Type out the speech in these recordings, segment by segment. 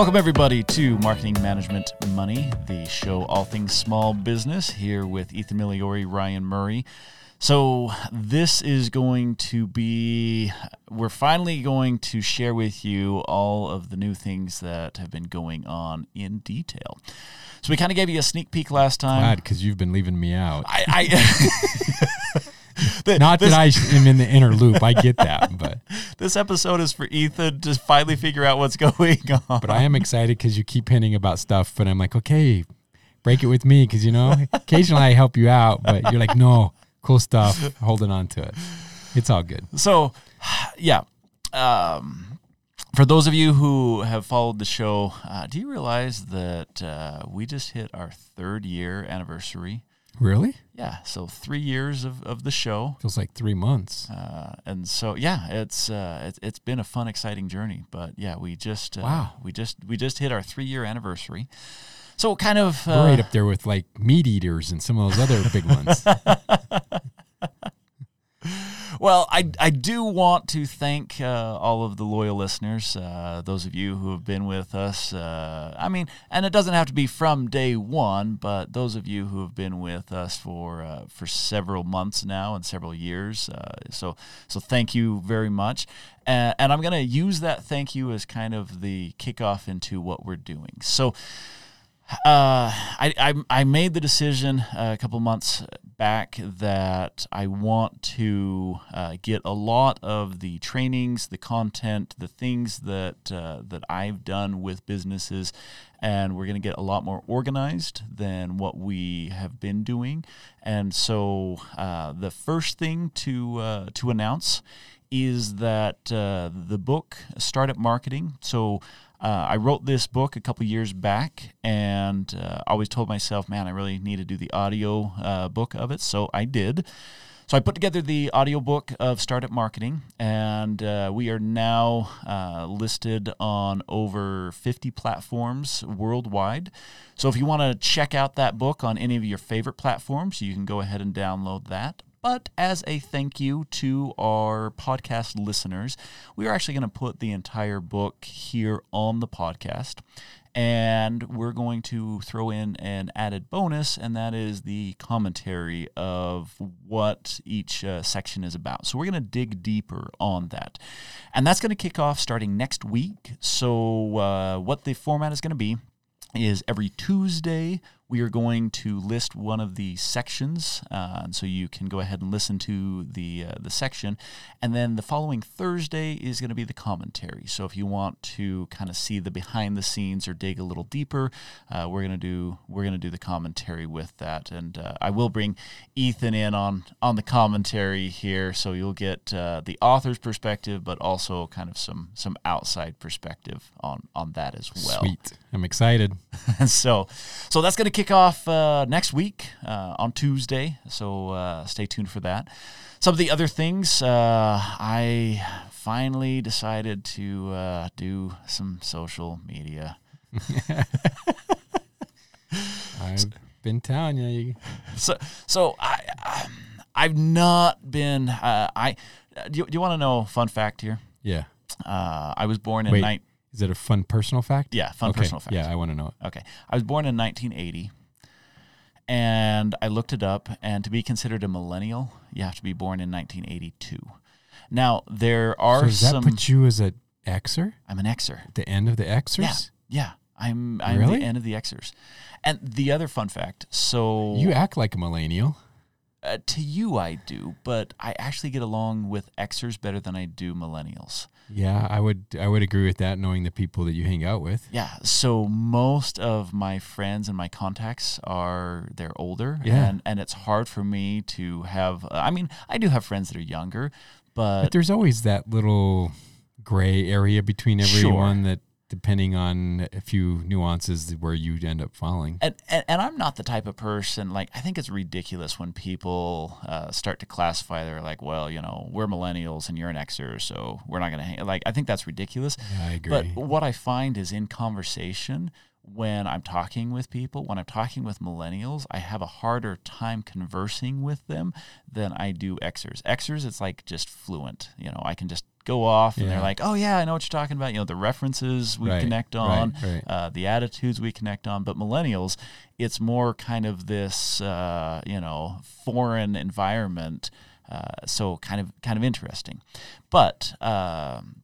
Welcome, everybody, to Marketing Management Money, the show all things small business, here with Ethan Miliori, Ryan Murray. So, this is going to be, we're finally going to share with you all of the new things that have been going on in detail. So, we kind of gave you a sneak peek last time. Glad because you've been leaving me out. I, I The- Not that I am in the inner loop. I get that, but this episode is for Ethan to finally figure out what's going on. but I am excited because you keep hinting about stuff, but I'm like, okay, break it with me because you know occasionally I help you out, but you're like, no, cool stuff, holding on to it. It's all good. So, yeah. Um, for those of you who have followed the show, uh, do you realize that uh, we just hit our third year anniversary? Really? Yeah, so three years of, of the show. Feels like three months. Uh, and so yeah, it's uh, it's it's been a fun, exciting journey. But yeah, we just uh, Wow. we just we just hit our three year anniversary. So kind of uh, right up there with like meat eaters and some of those other big ones. Well, I, I do want to thank uh, all of the loyal listeners, uh, those of you who have been with us. Uh, I mean, and it doesn't have to be from day one, but those of you who have been with us for uh, for several months now and several years. Uh, so so thank you very much. And I'm going to use that thank you as kind of the kickoff into what we're doing. So uh, I, I I made the decision a couple months back that I want to uh, get a lot of the trainings, the content, the things that uh, that I've done with businesses, and we're going to get a lot more organized than what we have been doing. And so uh, the first thing to uh, to announce is that uh, the book Startup Marketing. So uh, I wrote this book a couple years back, and uh, always told myself, man, I really need to do the audio uh, book of it. So I did. So I put together the audiobook of Startup Marketing, and uh, we are now uh, listed on over 50 platforms worldwide. So if you want to check out that book on any of your favorite platforms, you can go ahead and download that. But as a thank you to our podcast listeners, we are actually going to put the entire book here on the podcast. And we're going to throw in an added bonus, and that is the commentary of what each uh, section is about. So we're going to dig deeper on that. And that's going to kick off starting next week. So, uh, what the format is going to be is every Tuesday we are going to list one of the sections, uh, and so you can go ahead and listen to the uh, the section, and then the following Thursday is going to be the commentary. So if you want to kind of see the behind the scenes or dig a little deeper, uh, we're gonna do we're gonna do the commentary with that, and uh, I will bring Ethan in on on the commentary here, so you'll get uh, the author's perspective, but also kind of some some outside perspective on on that as well. Sweet. I'm excited. so so that's going to kick off uh, next week uh, on Tuesday. So uh, stay tuned for that. Some of the other things, uh, I finally decided to uh, do some social media. I've been telling you. So so I, I I've not been uh, I. Do you, do you want to know a fun fact here? yeah. Uh, I was born in Wait. Is it a fun personal fact? Yeah, fun Okay. personal fact. Yeah, I want to know it. Okay. I was born in 1980 and I looked it up and to be considered a millennial, you have to be born in 1982. Now, there are So does that put you as an Xer? I'm an Xer. The end of the Yeah. Xers? Yeah. I'm I'm Really? the end of the Xers. And the other fun fact, so You act like a millennial. Uh, to you I do, but I actually get along with Xers better than I do millennials. Yeah, I would I would agree with that knowing the people that you hang out with. Yeah, so most of my friends and my contacts are they're older, Yeah. and and it's hard for me to have. I mean, I do have friends that are younger, but, But there's always that little gray area between everyone that depending on a few nuances where you'd end up falling. and, and and I'm not the type of person like I think it's ridiculous when people uh, start to classify. They're like, well, you know, we're millennials and you're an Xer, so we're not gonna hang. Like, I think that's ridiculous. Yeah, I agree. But what I find is in conversation, when I'm talking with people, when I'm talking with millennials, I have a harder time conversing with them than I do Xers. Xers, it's like just fluent. You know, I can just go off and they're like, oh, yeah, I know what you're talking about. You know, the references we Right, connect on, right. Uh, the attitudes we connect on. But millennials, it's more kind of this, uh, you know, foreign environment. Uh, so kind of kind of interesting. But um,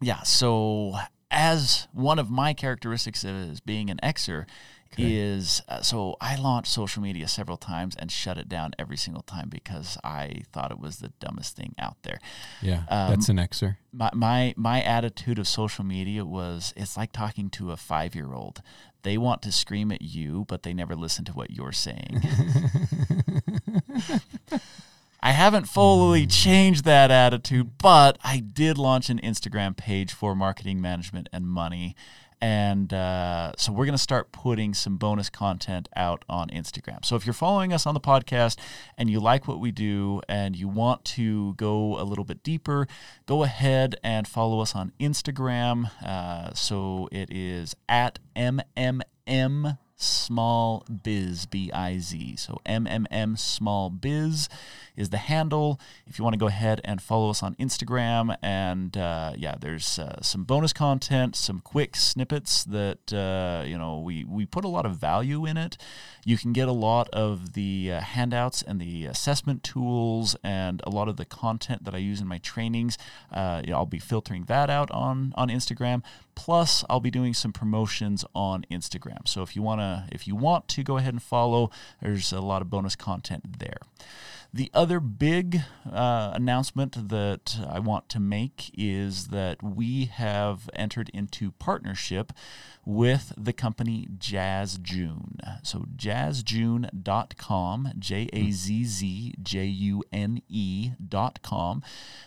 yeah, so as one of my characteristics is being an Xer is uh, so I launched social media several times and shut it down every single time because I thought it was the dumbest thing out there. Yeah, Um, that's an Xer. My, my my attitude of social media was it's like talking to a five year old. They want to scream at you, but they never listen to what you're saying. I haven't fully changed that attitude, but I did launch an Instagram page for marketing management and money. And uh, so we're going to start putting some bonus content out on Instagram. So if you're following us on the podcast and you like what we do and you want to go a little bit deeper, go ahead and follow us on Instagram. Uh, so it is at MMM small biz b-i-z so mmm small biz is the handle. If you want to go ahead and follow us on instagram and uh, yeah there's uh, some bonus content some quick snippets that uh, you know we we put a lot of value in it. You can get a lot of the uh, handouts and the assessment tools and a lot of the content that i use in my trainings. Uh, you know, i'll be filtering that out on on instagram. Plus i'll be doing some promotions on instagram. So if you want to if you want to go ahead and follow there's a lot of bonus content there the other big uh, announcement that I want to make is that we have entered into partnership with the company Jazz June. So jazzjune.com, J A Z Z J U N E.com.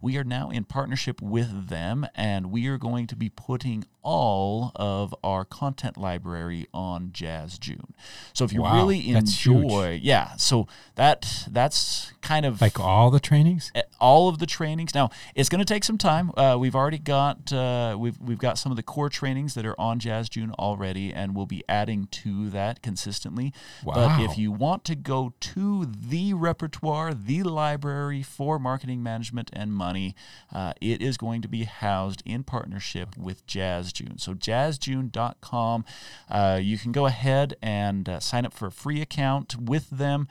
We are now in partnership with them and we are going to be putting all of our content library on Jazz June. So if you Wow, really enjoy, yeah, so that that's kind of Like all the trainings? uh, all of the trainings. Now it's going to take some time. Uh, we've already got uh, we've we've got some of the core trainings that are on Jazz June already, and we'll be adding to that consistently. But if you want to go to the repertoire, the library for marketing management and money, uh, it is going to be housed in partnership with Jazz June. So jazzjune.com, uh, you can go ahead and uh, sign up for a free account with them.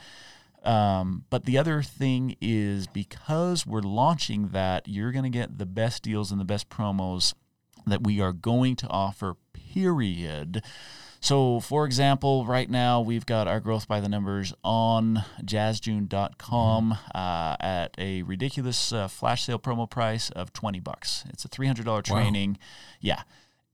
Um, but the other thing is because we're launching that, you're going to get the best deals and the best promos that we are going to offer, period. So, for example, right now we've got our growth by the numbers on jazzjune.com uh, at a ridiculous uh, flash sale promo price of 20 bucks. It's a $300 training. Yeah.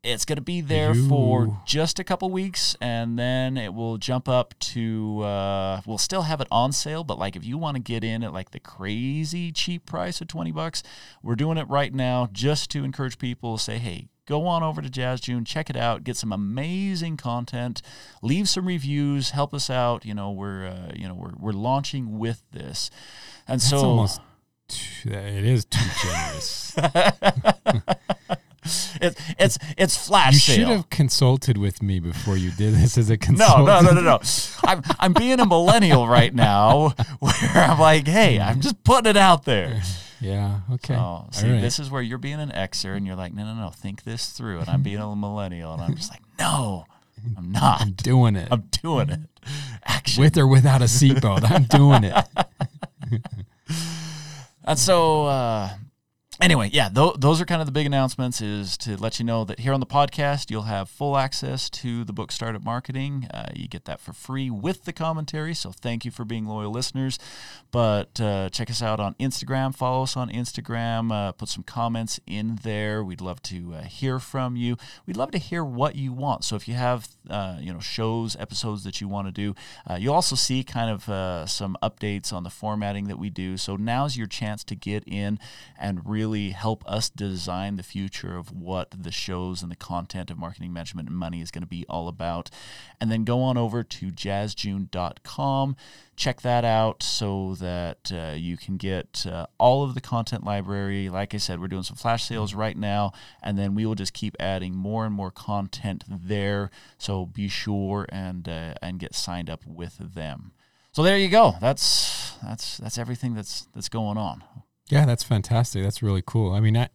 It's going to be there for just a couple weeks and then it will jump up to uh, we'll still have it on sale but like if you want to get in at like the crazy cheap price of 20 bucks we're doing it right now just to encourage people to say hey go on over to jazz june check it out get some amazing content leave some reviews help us out you know we're uh, you know we're, we're launching with this and That's so almost, too, it is too generous. it's it's it's flash you sale should have consulted with me before you did this as a consultant. no, no, no, no. no. I'm I'm being a millennial right now, where I'm like, hey, I'm just putting it out there. Yeah, okay. Oh, see, right. this is where you're being an Xer, and you're like, no, no, no, think this through. And I'm being a millennial, and I'm just like, no, I'm not. I'm doing it. I'm doing it. Action. With or without a seatbelt, I'm doing it. And so, uh, anyway, yeah, th- those are kind of the big announcements. Is to let you know that here on the podcast, you'll have full access to the book Startup Marketing. Uh, you get that for free with the commentary. So thank you for being loyal listeners. But uh, check us out on Instagram. Follow us on Instagram. Uh, put some comments in there. We'd love to uh, hear from you. We'd love to hear what you want. So if you have uh, you know shows, episodes that you want to do, uh, you'll also see kind of some updates on the formatting that we do. So now's your chance to get in and really really help us design the future of what the shows and the content of marketing management and money is going to be all about. And then go on over to jazzjune.com check that out so that uh, you can get uh, all of the content library. Like I said, we're doing some flash sales right now, and then we will just keep adding more and more content there. So be sure and uh, and get signed up with them. So there you go. That's that's that's everything that's that's going on. Yeah, that's fantastic. That's really cool. I mean, I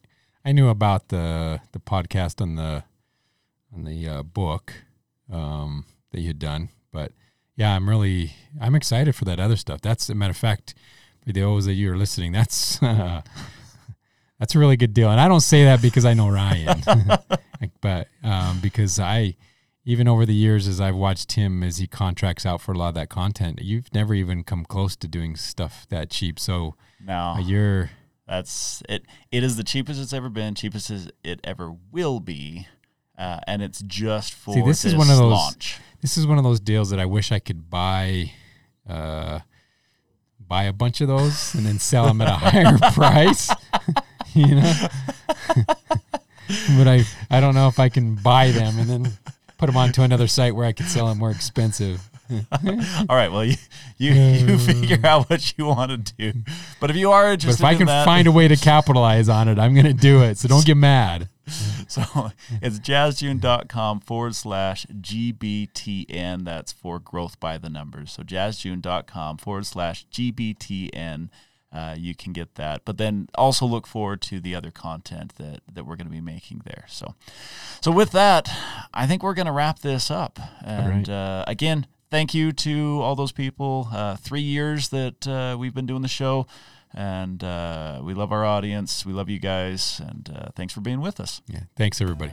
I knew about the the podcast on the on the uh, book um, that you had done, but yeah, I'm really I'm excited for that other stuff. That's a matter of fact, for those that you're listening, that's uh, that's a really good deal. And I don't say that because I know Ryan, but um, because I even over the years as I've watched him as he contracts out for a lot of that content, you've never even come close to doing stuff that cheap. So no, uh, you're that's it. It is the cheapest it's ever been, cheapest as it ever will be, uh, and it's just for See, this, this is one of those. launch. This is one of those deals that I wish I could buy. Uh, buy a bunch of those and then sell them at a higher price you know but i i don't know if i can buy them and then put them onto another site where i could sell them more expensive All right, well you you, you uh. figure out what you want to do, but if you are but interested, if i can that, find a way to capitalize on it i'm gonna do it so don't get mad So it's jazzjune.com forward slash GBTN. That's for growth by the numbers. So jazzjune.com forward slash GBTN. Uh, you can get that. But then also look forward to the other content that, that we're going to be making there. So, so with that, I think we're going to wrap this up. And right. uh, again, thank you to all those people. Uh, three years that uh, we've been doing the show. And uh, we love our audience. We love you guys. And uh, thanks for being with us. yeah thanks everybody